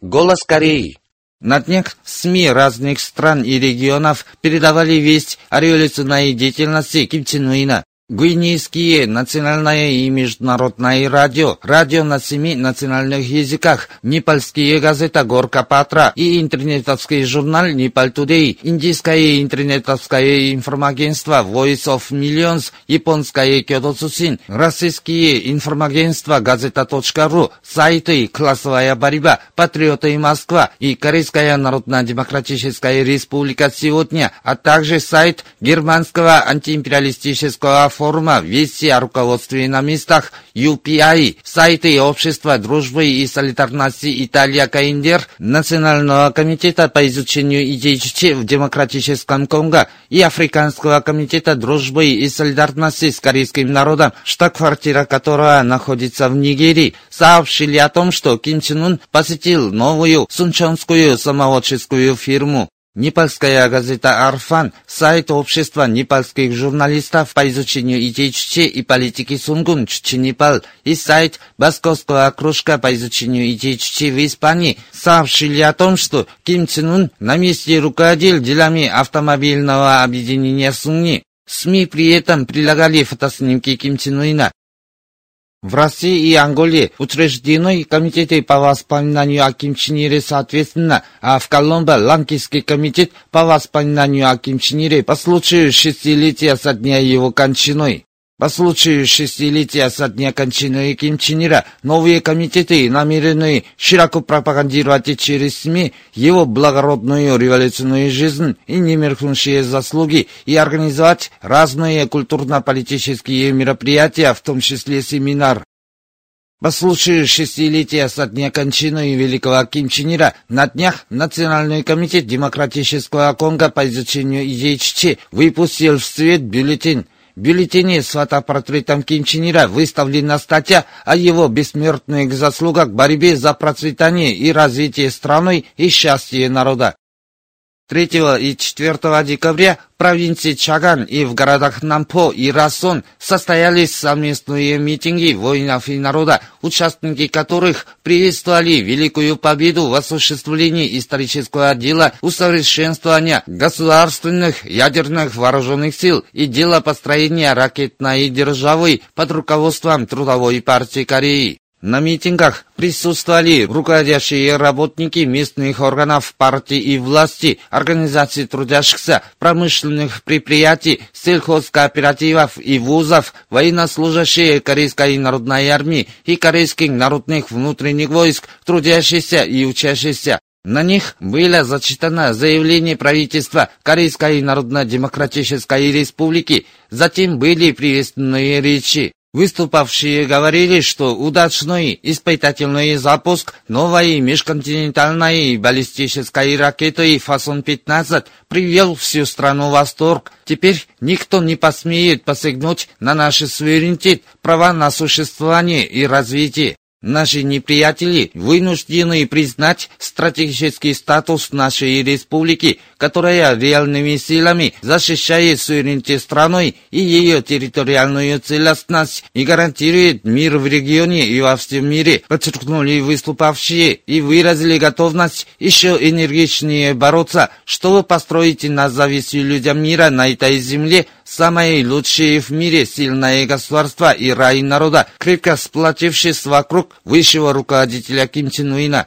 Голос Кореи. На днях СМИ разных стран и регионов передавали весть о революционной деятельности Ким Чен Уина. Гвинейские национальное и международное радио, радио на семи национальных языках, непальские газета «Горка Патра» и интернетовский журнал «Непал Тудей», индийское интернетовское информагентство «Voice of Millions», японское «Кёдо Цусин», российские информагентства «Газета.ру», сайты «Классовая борьба», «Патриоты Москва» и Корейская Народно-Демократическая Республика сегодня, а также сайт германского антиимпериалистического форума «Вести о руководстве на местах» UPI, сайты Общества дружбы и солидарности Италия Каиндер, Национального комитета по изучению идей в демократическом Конго и Африканского комитета дружбы и солидарности с корейским народом, штаб-квартира которого находится в Нигерии, сообщили о том, что Ким Чен Ун посетил новую сунчонскую самоводческую фирму. Непальская газета «Арфан», сайт общества непальских журналистов по изучению идей Чучи и политики Сунгун Чучи Непал и сайт Московского кружка по изучению идей Чучи в Испании сообщили о том, что Ким Чен Ун на месте руководил делами автомобильного объединения Сунни. СМИ при этом прилагали фотоснимки Ким Чен Уина, в России и Анголе учреждены комитеты по воспоминанию о Ким Чен Ире соответственно, а в Коломбо Ланкийский комитет по воспоминанию о Ким Чен Ире по случаю шестилетия со дня его кончины. По случаю шестилетия со дня кончины Ким Чен Ира новые комитеты намерены широко пропагандировать через СМИ его благородную революционную жизнь и немеркнущие заслуги и организовать разные культурно-политические мероприятия, в том числе семинар. По случаю шестилетия со дня кончины великого Ким Чен Ира на днях Национальный комитет Демократического Конго по изучению идей Чечи выпустил в свет бюллетень бюллетене с фотопортретом Ким Чен Ира выставлена статья о его бессмертных заслугах в борьбе за процветание и развитие страны и счастье народа. 3 и 4 декабря в провинции Чаган и в городах Нампо и Расон состоялись совместные митинги воинов и народа, участники которых приветствовали великую победу в осуществлении исторического дела усовершенствования государственных ядерных вооруженных сил и дела построения ракетной державы под руководством Трудовой партии Кореи. На митингах присутствовали руководящие работники местных органов партии и власти, организаций трудящихся, промышленных предприятий, сельхозкооперативов и вузов, военнослужащие Корейской народной армии и корейских народных внутренних войск, трудящиеся и учащиеся. На них было зачитано заявление правительства Корейской Народно-Демократической Республики, затем были приветственные речи. Выступавшие говорили, что удачный испытательный запуск новой межконтинентальной баллистической ракеты «Фасон-15» привел всю страну в восторг. Теперь никто не посмеет посягнуть на наш суверенитет, права на существование и развитие. Наши неприятели вынуждены признать стратегический статус нашей республики, которая реальными силами защищает суверенитет страны и ее территориальную целостность и гарантирует мир в регионе и во всем мире, подчеркнули выступавшие и выразили готовность еще энергичнее бороться, чтобы построить на зависть людям мира на этой земле самое лучшее в мире сильное государство и рай народа, крепко сплотившись вокруг высшего руководителя Ким Чен Уина.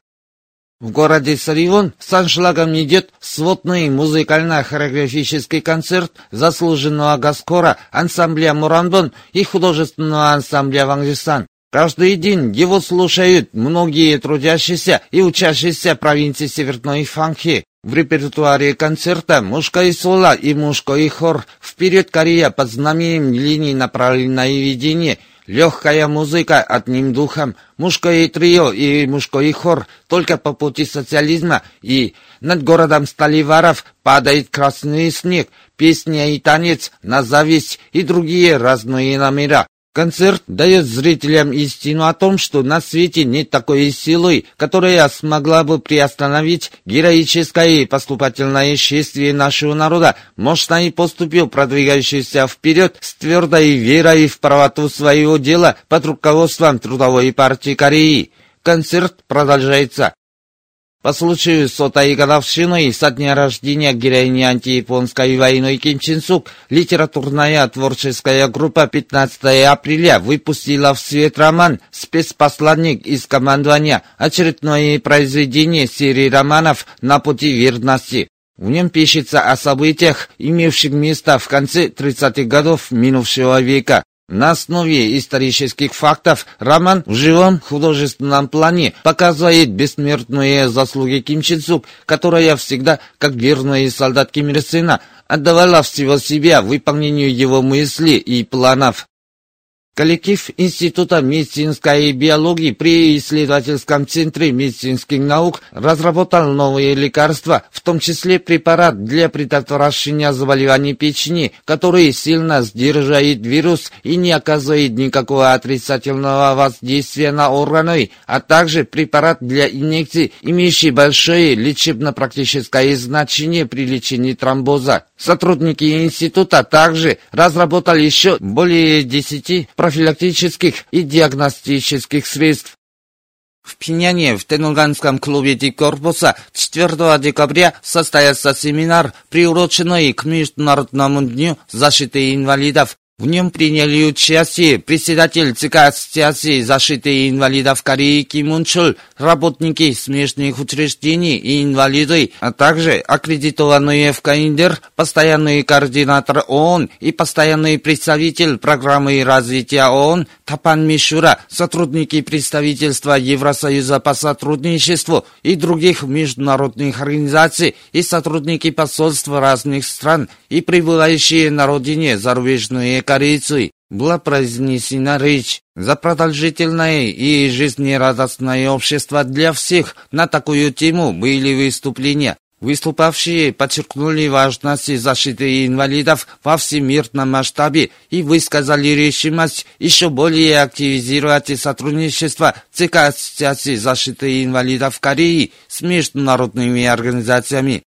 В городе Саривон с аншлагом идет сводный музыкально-хореографический концерт заслуженного Гаскора, ансамбля Муранбон и художественного ансамбля Вангжисан. Каждый день его слушают многие трудящиеся и учащиеся провинции Северной Фанхи. В репертуаре концерта мужское соло и мужской хор «Вперед, Корея» под знаменем линии направленное видение – Легкая музыка одним духом, мужское трио и мужской хор только по пути социализма, и над городом Сталиваров падает красный снег, песня и танец на зависть и другие разные номера. Концерт дает зрителям истину о том, что на свете нет такой силы, которая смогла бы приостановить героическое и поступательное шествие нашего народа, мощно и поступил продвигающийся вперед с твердой верой в правоту своего дела под руководством Трудовой партии Кореи. Концерт продолжается. По случаю сотой годовщины со дня рождения героини антияпонской войны Ким Чен Сук, литературная творческая группа 15 апреля выпустила в свет роман «Спецпосланник из командования», очередное произведение серии романов «На пути верности». В нем пишется о событиях, имевших место в конце 30-х годов минувшего века. На основе исторических фактов роман в живом художественном плане показывает бессмертные заслуги Ким Чен Сук, которая всегда, как верный солдат Ким Ир Сена, отдавала всего себя выполнению его мыслей и планов. Коллектив Института медицинской биологии при исследовательском центре медицинских наук разработал новые лекарства, в том числе препарат для предотвращения заболеваний печени, который сильно сдерживает вирус и не оказывает никакого отрицательного воздействия на органы, а также препарат для инъекций, имеющий большое лечебно-практическое значение при лечении тромбоза. Сотрудники института также разработали еще более 10 профилактических и диагностических средств. В Пиняне в Тенуганском клубе Дикорпуса 4 декабря состоялся семинар, приуроченный к Международному дню защиты инвалидов. В нем приняли участие председатель ЦК Ассоциации защиты инвалидов Кореи Ким Ун работники смежных учреждений и инвалиды, а также аккредитованные в КАИНДЕР, постоянный координатор ООН и постоянный представитель программы развития ООН Тапан Мишура, сотрудники представительства Евросоюза по сотрудничеству и других международных организаций и сотрудники посольств разных стран и прибывающие на родине зарубежные корейцы была произнесена речь за продолжительное и жизнерадостное общество для всех. На такую тему были выступления. Выступавшие подчеркнули важность защиты инвалидов во всемирном масштабе и высказали решимость еще более активизировать сотрудничество ЦК Ассоциации защиты инвалидов Кореи с международными организациями.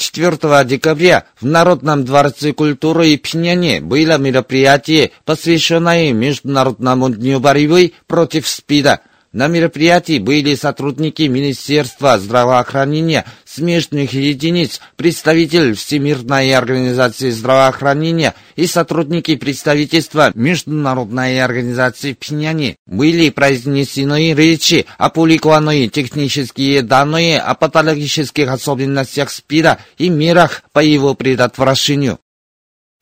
4 декабря в Народном дворце культуры и Пхеньяне было мероприятие, посвященное Международному дню борьбы против СПИДа. На мероприятии были сотрудники Министерства здравоохранения, смежных единиц, представитель Всемирной организации здравоохранения и сотрудники представительства Международной организации в Пхеньяне. Были произнесены речи, опубликованы технические данные о патологических особенностях СПИДа и мерах по его предотвращению.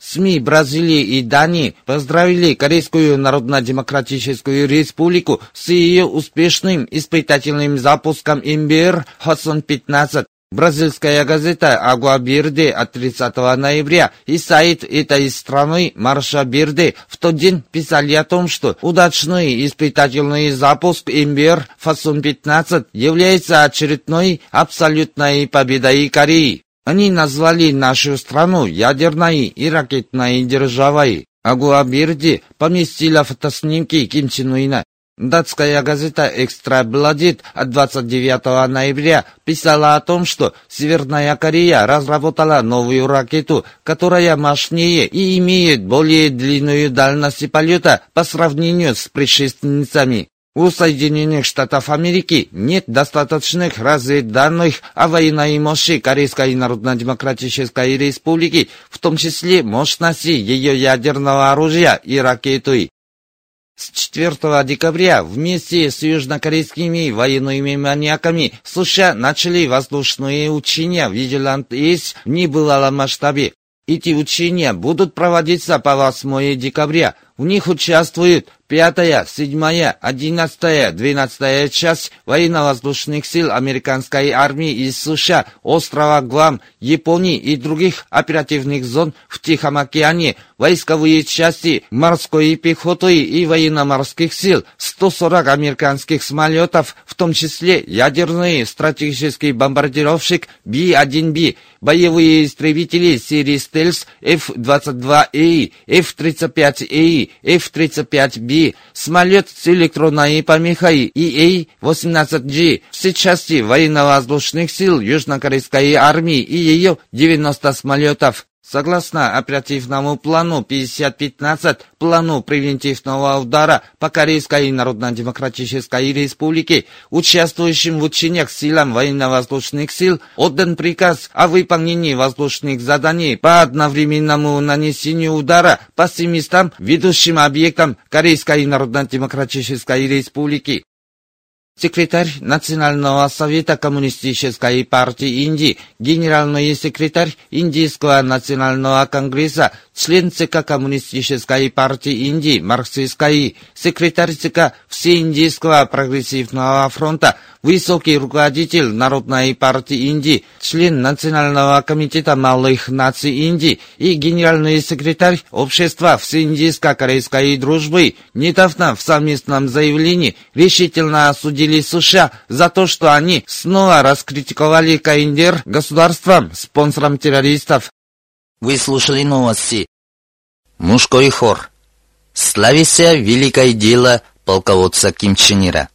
СМИ Бразилии и Дании поздравили Корейскую Народно-Демократическую Республику с ее успешным испытательным запуском МБР «Ходсон-15». Бразильская газета «Агуа Бирде» от 30 ноября и сайт этой страны «Марша Бирде» в тот день писали о том, что удачный испытательный запуск МБР «Фасон-15» является очередной абсолютной победой Кореи. Они назвали нашу страну ядерной и ракетной державой. Агуабирди поместила фотоснимки Ким Чен Уина. Датская газета «Экстра Бладит» от 29 ноября писала о том, что Северная Корея разработала новую ракету, которая мощнее и имеет более длинную дальность полета по сравнению с предшественницами. У Соединенных Штатов Америки нет достаточных разведданных о военной мощи Корейской Народно-Демократической Республики, в том числе мощности ее ядерного оружия и ракеты. С 4 декабря вместе с южнокорейскими военными маньяками США начали воздушные учения в Виделанд-Эйс в небывалом масштабе. Эти учения будут проводиться по 8 декабря. В них участвуют Пятая, седьмая, одиннадцатая, двенадцатая часть военно-воздушных сил американской армии из США, острова Гуам, Японии и других оперативных зон в Тихом океане, войсковые части морской пехоты и военно-морских сил, 140 американских самолетов, в том числе ядерный стратегический бомбардировщик B-1B, боевые истребители серии Стелс F-22A, F-35A, F-35B, самолет с электронной помехой EA-18G, все части военно-воздушных сил Южнокорейской армии и ее 90 самолетов. Согласно оперативному плану 5015, плану превентивного удара по Корейской Народно-Демократической Республике, участвующим в учениях силам военно-воздушных сил, отдан приказ о выполнении воздушных заданий по одновременному нанесению удара по 700 ведущим объектам Корейской Народно-Демократической Республики. Секретарь Национального совета Коммунистической партии Индии, генеральный секретарь Индийского национального конгресса, член ЦК Коммунистической партии Индии, марксистской, секретарь ЦК Всеиндийского прогрессивного фронта, высокий руководитель Народной партии Индии, член Национального комитета малых наций Индии и генеральный секретарь Общества Всеиндийско-корейской дружбы недавно в совместном заявлении решительно осудили США за то, что они снова раскритиковали КНДР государством, спонсором террористов. Вы слушали новости. Мужской хор. Славися великое дело полководца Ким Чен Ира.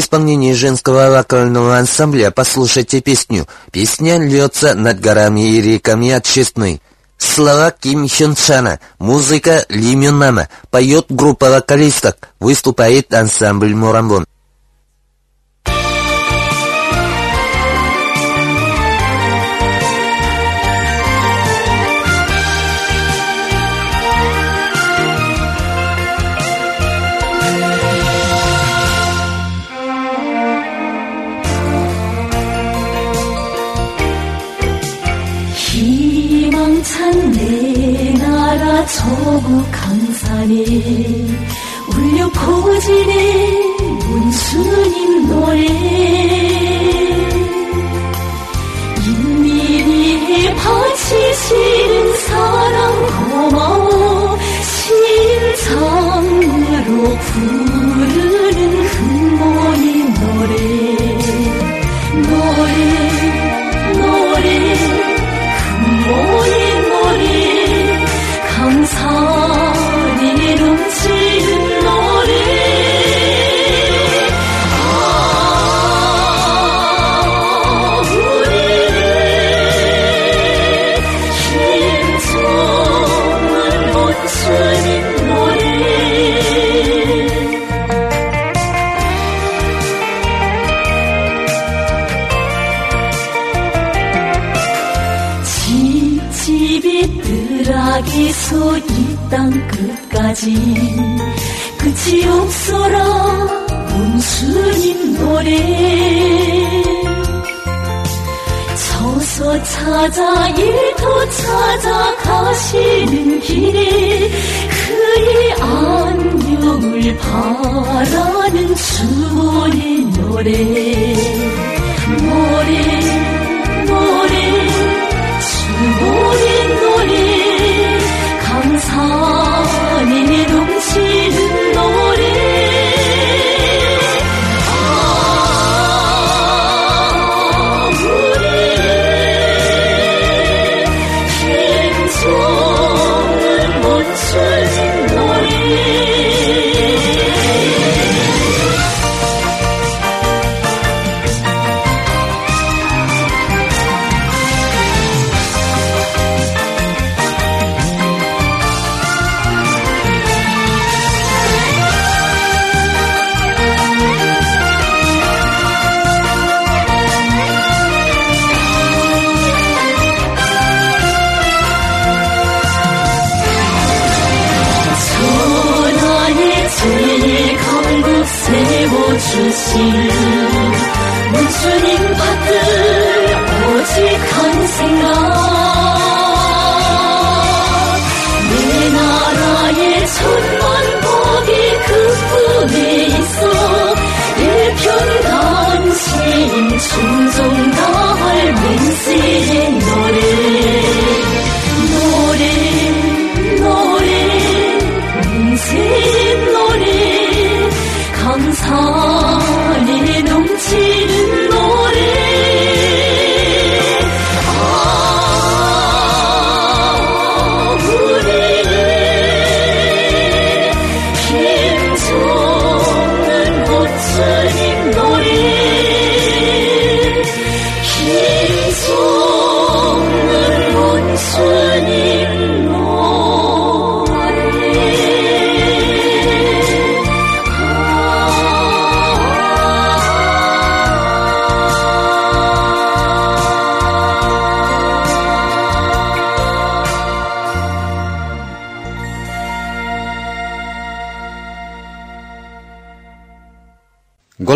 В исполнении женского вокального ансамбля послушайте песню «Песня льется над горами и реками от Честной». Слова Ким Хён Чана, музыка Ли Мюн Нама, поет группа вокалисток, выступает ансамбль Мурамбон. 울려 퍼지는 문순이.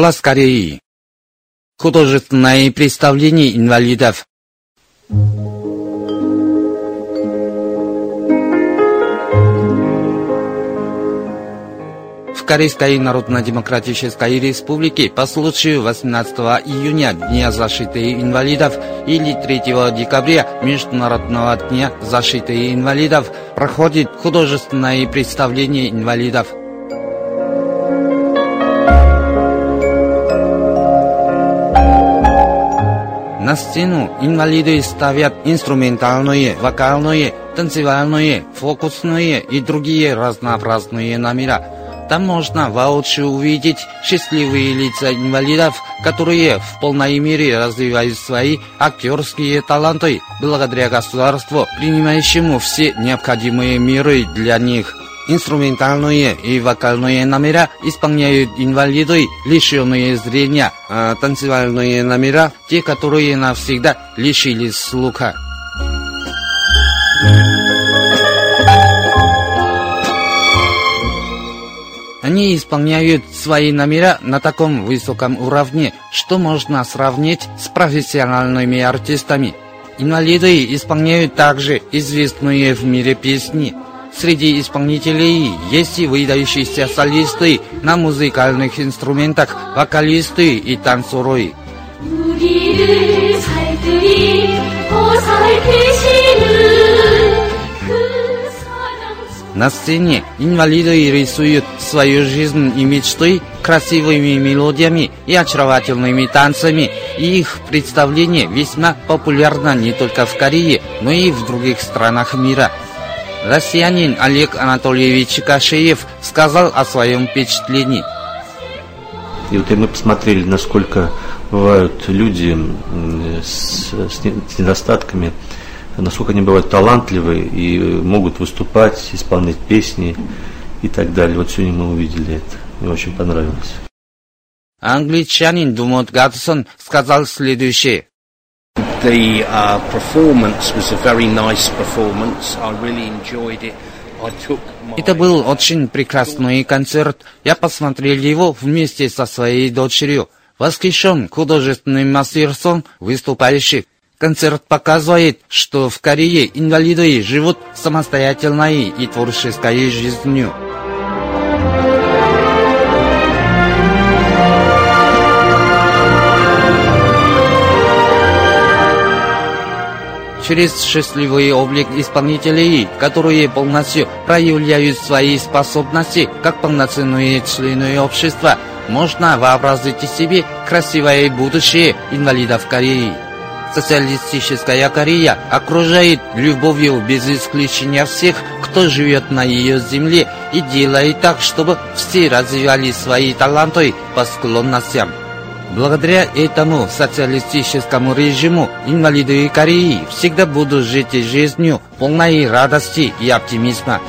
Голос Кореи. Художественное представление инвалидов. В Корейской Народно-Демократической Республике по случаю 18 июня Дня защиты инвалидов или 3 декабря Международного дня защиты инвалидов проходит художественное представление инвалидов. На сцену инвалиды ставят инструментальные, вокальные, танцевальные, фокусные и другие разнообразные номера. Там можно воочию увидеть счастливые лица инвалидов, которые в полной мере развивают свои актерские таланты благодаря государству, принимающему все необходимые меры для них. Инструментальные и вокальные номера исполняют инвалиды, лишенные зрения, а танцевальные номера – те, которые навсегда лишились слуха. Они исполняют свои номера на таком высоком уровне, что можно сравнить с профессиональными артистами. Инвалиды исполняют также известные в мире песни. Среди исполнителей есть и выдающиеся солисты на музыкальных инструментах, вокалисты и танцоры. На сцене инвалиды рисуют свою жизнь и мечты красивыми мелодиями и очаровательными танцами. И их представление весьма популярно не только в Корее, но и в других странах мира. Россиянин Олег Анатольевич Кашеев сказал о своем впечатлении. И вот и мы посмотрели, насколько бывают люди с, с не- с недостатками, насколько они бывают талантливы и могут выступать, исполнять песни и так далее. Вот сегодня мы увидели это. Мне очень понравилось. Англичанин Думот Гадсон сказал следующее. The uh, performance was a very nice performance. I really enjoyed it. I took Это был очень прекрасный концерт. Я посмотрел его вместе со своей дочерью. Восхищен художественным мастерством выступающих. Концерт показывает, что в Корее инвалиды живут самостоятельной и творческой жизнью. Через счастливый облик исполнителей, которые полностью проявляют свои способности как полноценные члены общества, можно вообразить себе красивое будущее инвалидов Кореи. Социалистическая Корея окружает любовью без исключения всех, кто живет на ее земле и делает так, чтобы все развивали свои таланты по склонностям. Благодаря этому социалистическому режиму инвалиды Кореи всегда будут жить жизнью полной радости и оптимизма.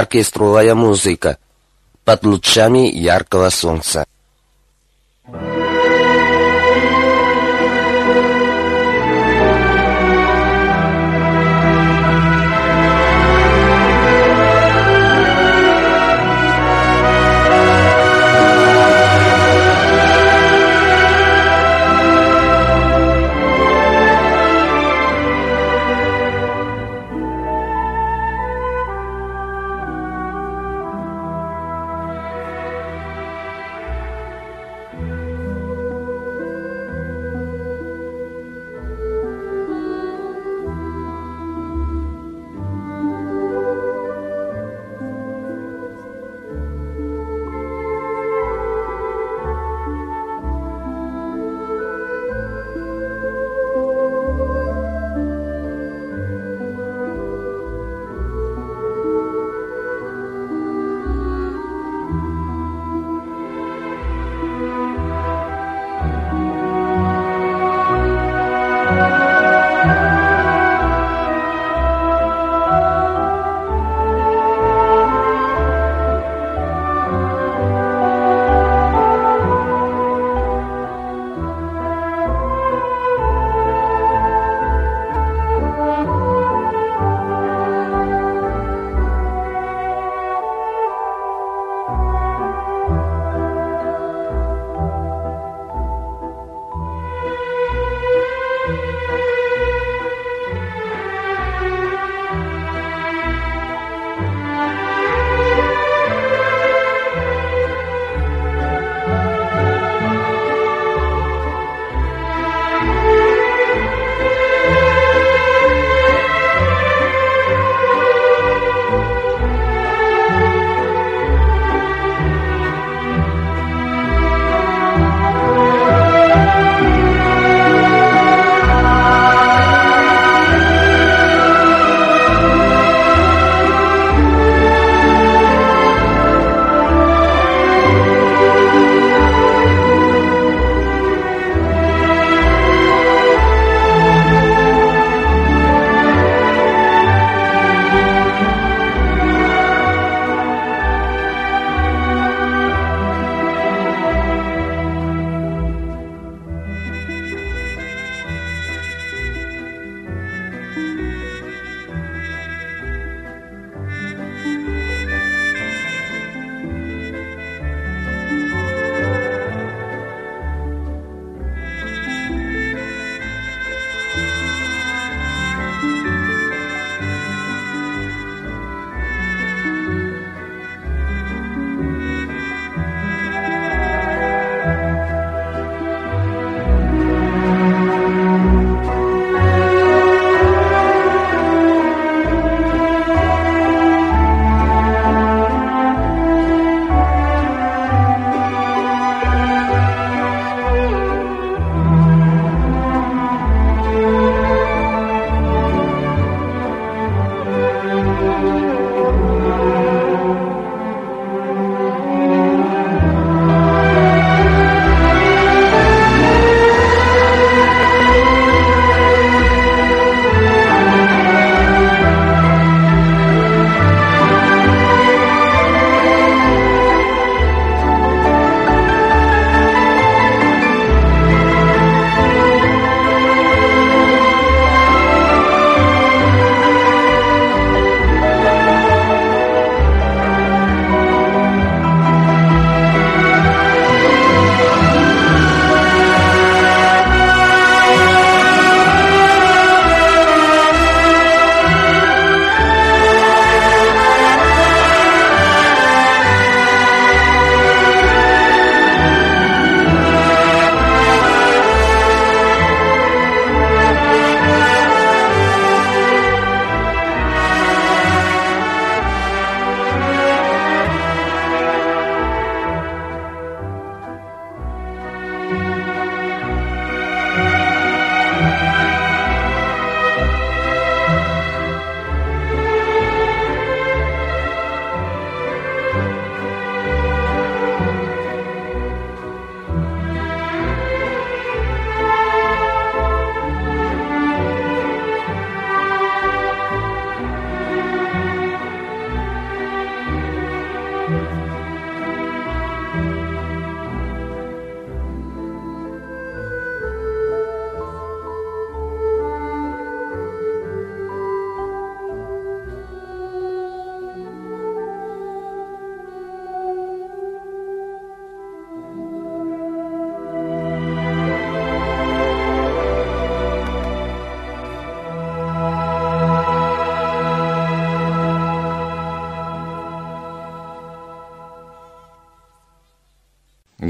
Оркестровая музыка под лучами яркого солнца.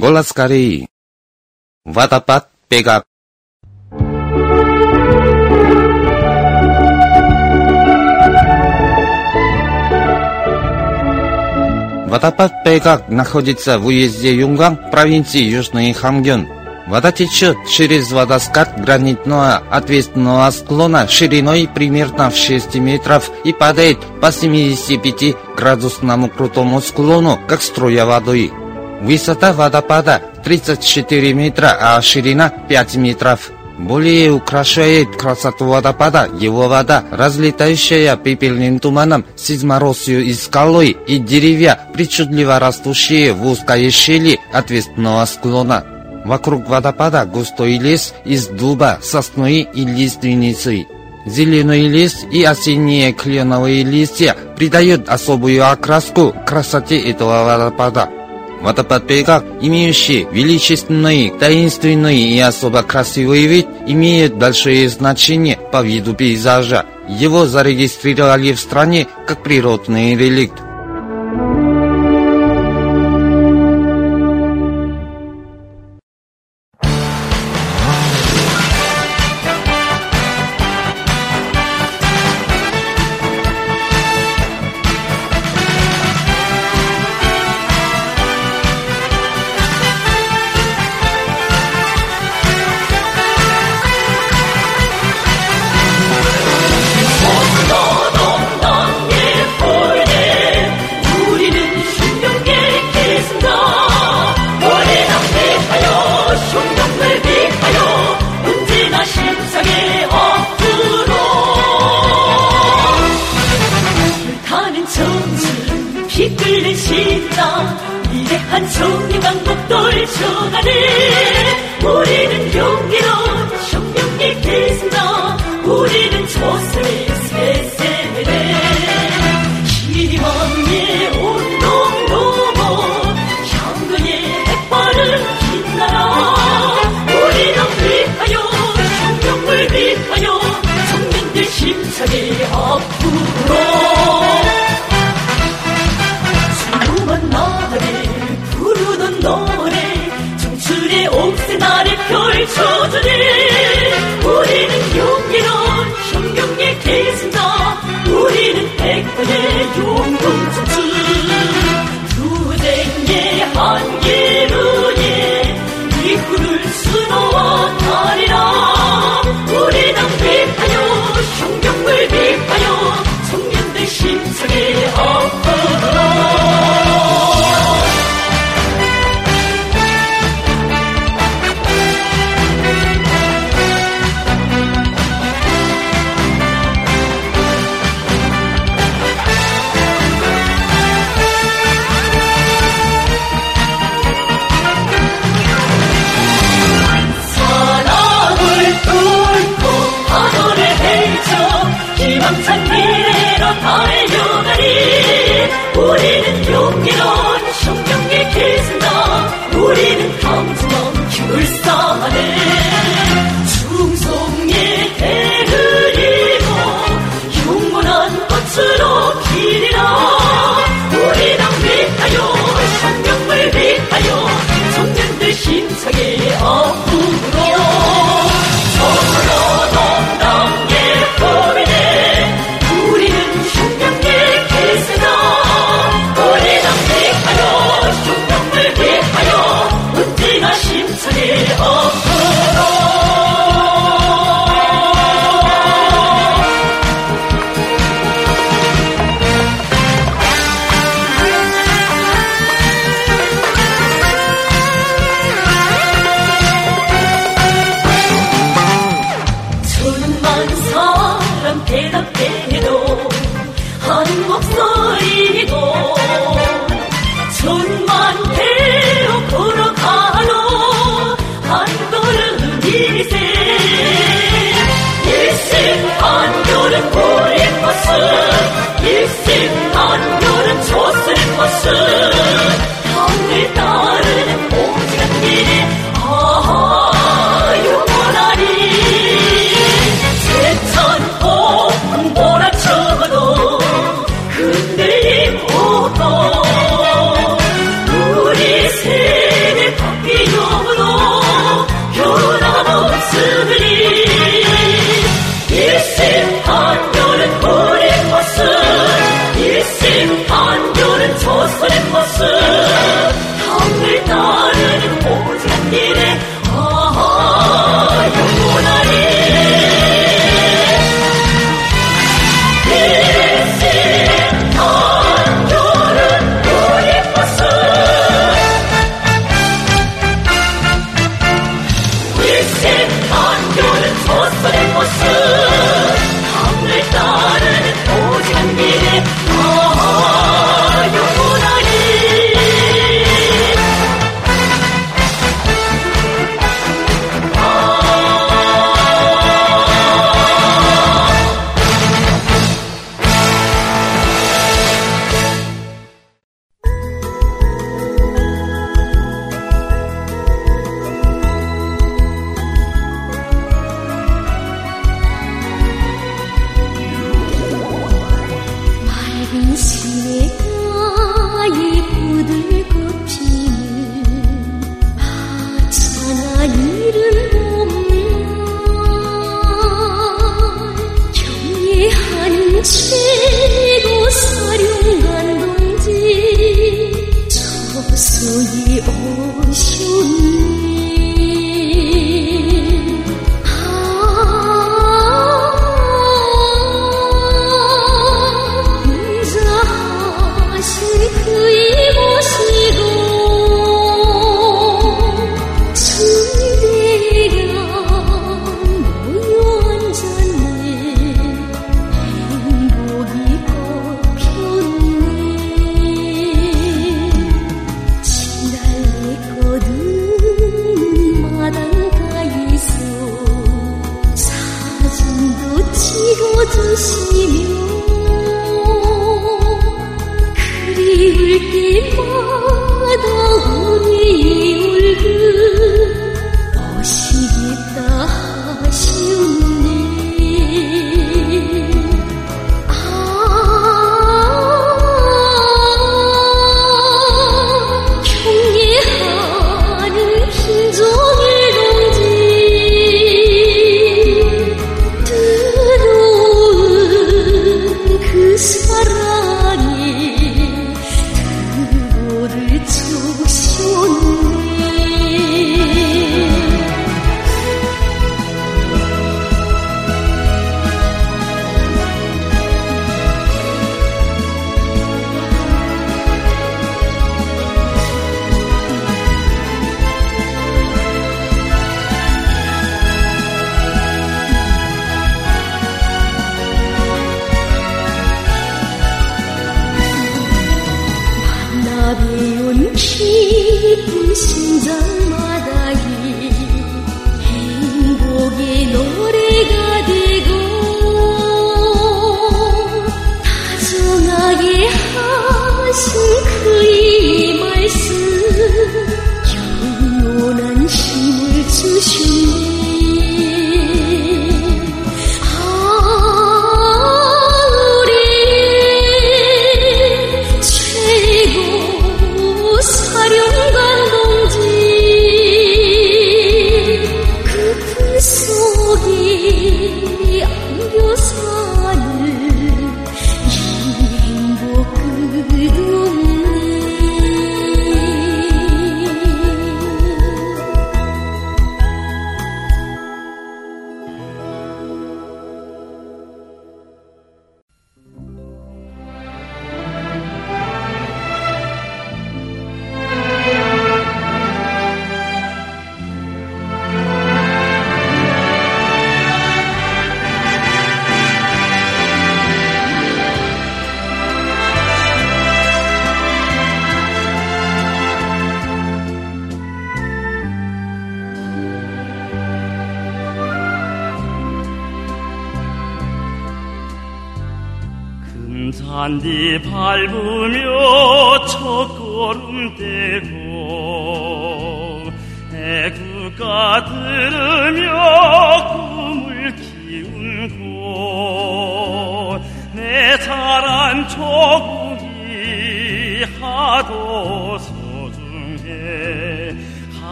Голос Кореи. Водопад Пегак. Водопад Пейгак находится в уезде Юнган, провинции Южный Хамгён. Вода течет через водоскат гранитного ответственного склона шириной примерно в 6 метров и падает по 75 градусному крутому склону, как струя воды. Высота водопада 34 метра, а ширина 5 метров. Более украшает красоту водопада его вода, разлетающая пепельным туманом, с изморозью и скалой, и деревья, причудливо растущие в узкой щели ответственного склона. Вокруг водопада густой лес из дуба, сосны и лиственницы. Зеленый лес и осенние кленовые листья придают особую окраску красоте этого водопада. Ватападпейкак, имеющий величественный, таинственный и особо красивый вид, имеет большое значение по виду пейзажа. Его зарегистрировали в стране как природный реликт.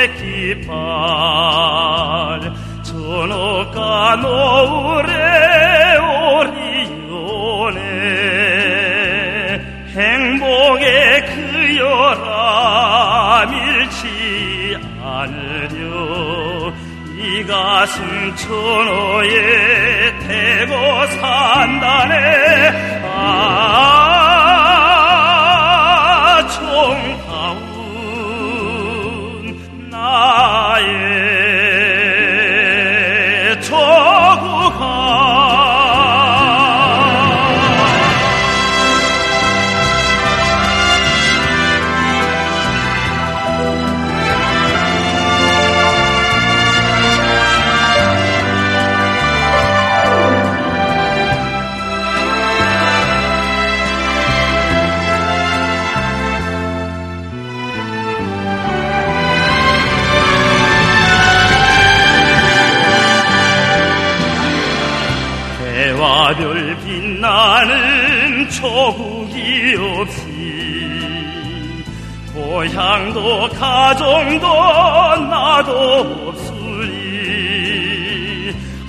내 깃발 저녁과 노을에 오리오네. 행복의 그여라 밀지 않으려. 이 가슴 천호에 태고 산다네. 가정도 나도 없으리.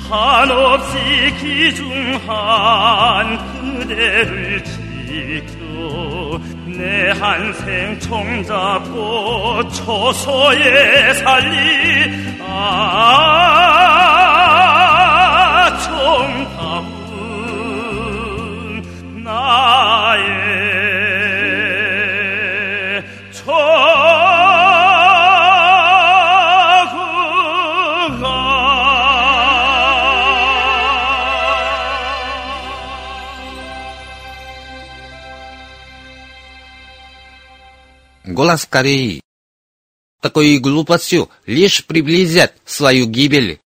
한없이 기중한 그대를 지켜 내 한생 총잡고 초소에 살리. 아 총다운 나의 Голос Кореи. Такой глупостью лишь приблизят свою гибель.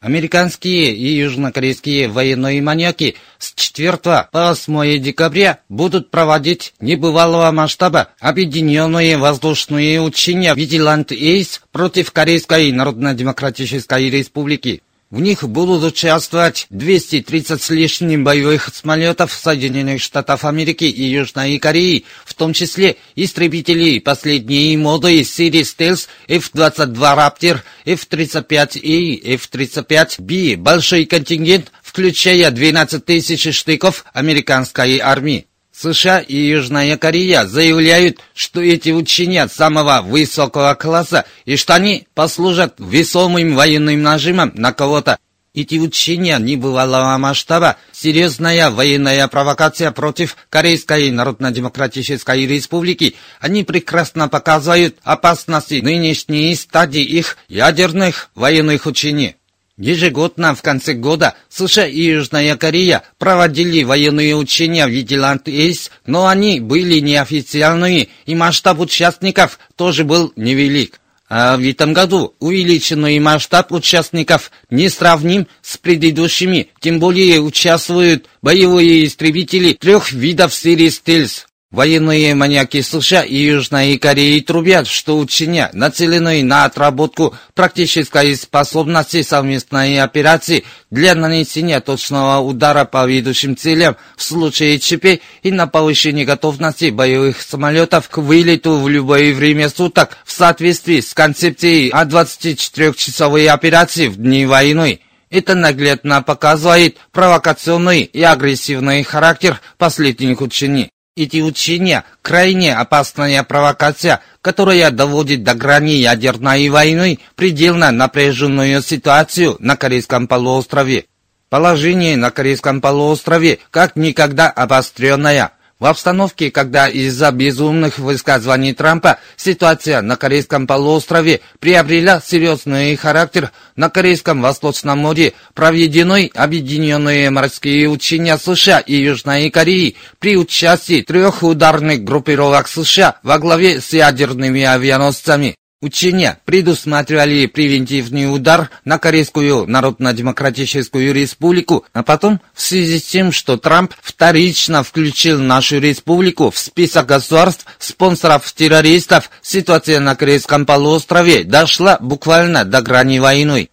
Американские и южнокорейские военные маньяки с 4 по 8 декабря будут проводить небывалого масштаба объединенные воздушные учения «Вигилант Эйс» против Корейской Народно-Демократической Республики. В них будут участвовать 230 с лишним боевых самолетов Соединенных Штатов Америки и Южной Кореи, в том числе истребители последней моды Series Stealth F-22 Raptor, F-35A и F-35B, большой контингент, включая 12 тысяч штыков американской армии. США и Южная Корея заявляют, что эти учения самого высокого класса и что они послужат весомым военным нажимом на кого-то. Эти учения небывалого масштаба – серьезная военная провокация против Корейской Народно-Демократической Республики. Они прекрасно показывают опасности нынешней стадии их ядерных военных учений. Ежегодно в конце года США и Южная Корея проводили военные учения в Вигилант Эйс, но они были неофициальные, и масштаб участников тоже был невелик. А в этом году увеличенный масштаб участников не сравним с предыдущими, тем более участвуют боевые истребители трех видов серии «Стельс». Военные маньяки США и Южной Кореи трубят, что учения, нацеленные на отработку практической способности совместной операции для нанесения точного удара по ведущим целям в случае ЧП и на повышение готовности боевых самолетов к вылету в любое время суток в соответствии с концепцией о 24-часовой операции в дни войны. Это наглядно показывает провокационный и агрессивный характер последних учений. Эти учения – крайне опасная провокация, которая доводит до грани ядерной войны предельно напряженную ситуацию на Корейском полуострове. Положение на Корейском полуострове как никогда обостренное. В обстановке, когда из-за безумных высказываний Трампа ситуация на Корейском полуострове приобрела серьезный характер, на Корейском Восточном море проведены объединенные морские учения США и Южной Кореи при участии трех ударных группировок США во главе с ядерными авианосцами. Учения предусматривали превентивный удар на Корейскую Народно-Демократическую Республику, а потом, в связи с тем, что Трамп вторично включил нашу республику в список государств, спонсоров террористов, ситуация на Корейском полуострове дошла буквально до грани войны.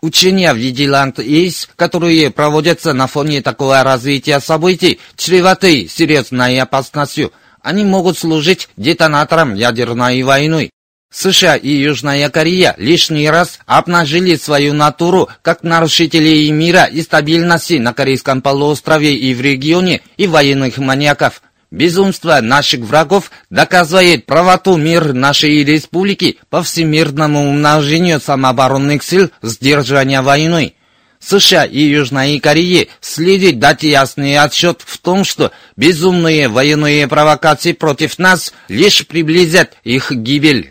Учения Вигилант Эйс, которые проводятся на фоне такого развития событий, чреваты серьезной опасностью. Они могут служить детонатором ядерной войны. США и Южная Корея лишний раз обнажили свою натуру как нарушителей мира и стабильности на Корейском полуострове и в регионе и военных маньяков. Безумство наших врагов доказывает правоту мир нашей республики по всемирному умножению самооборонных сил сдерживания войны. США и Южной Корее следует дать ясный отчет в том, что безумные военные провокации против нас лишь приблизят их гибель.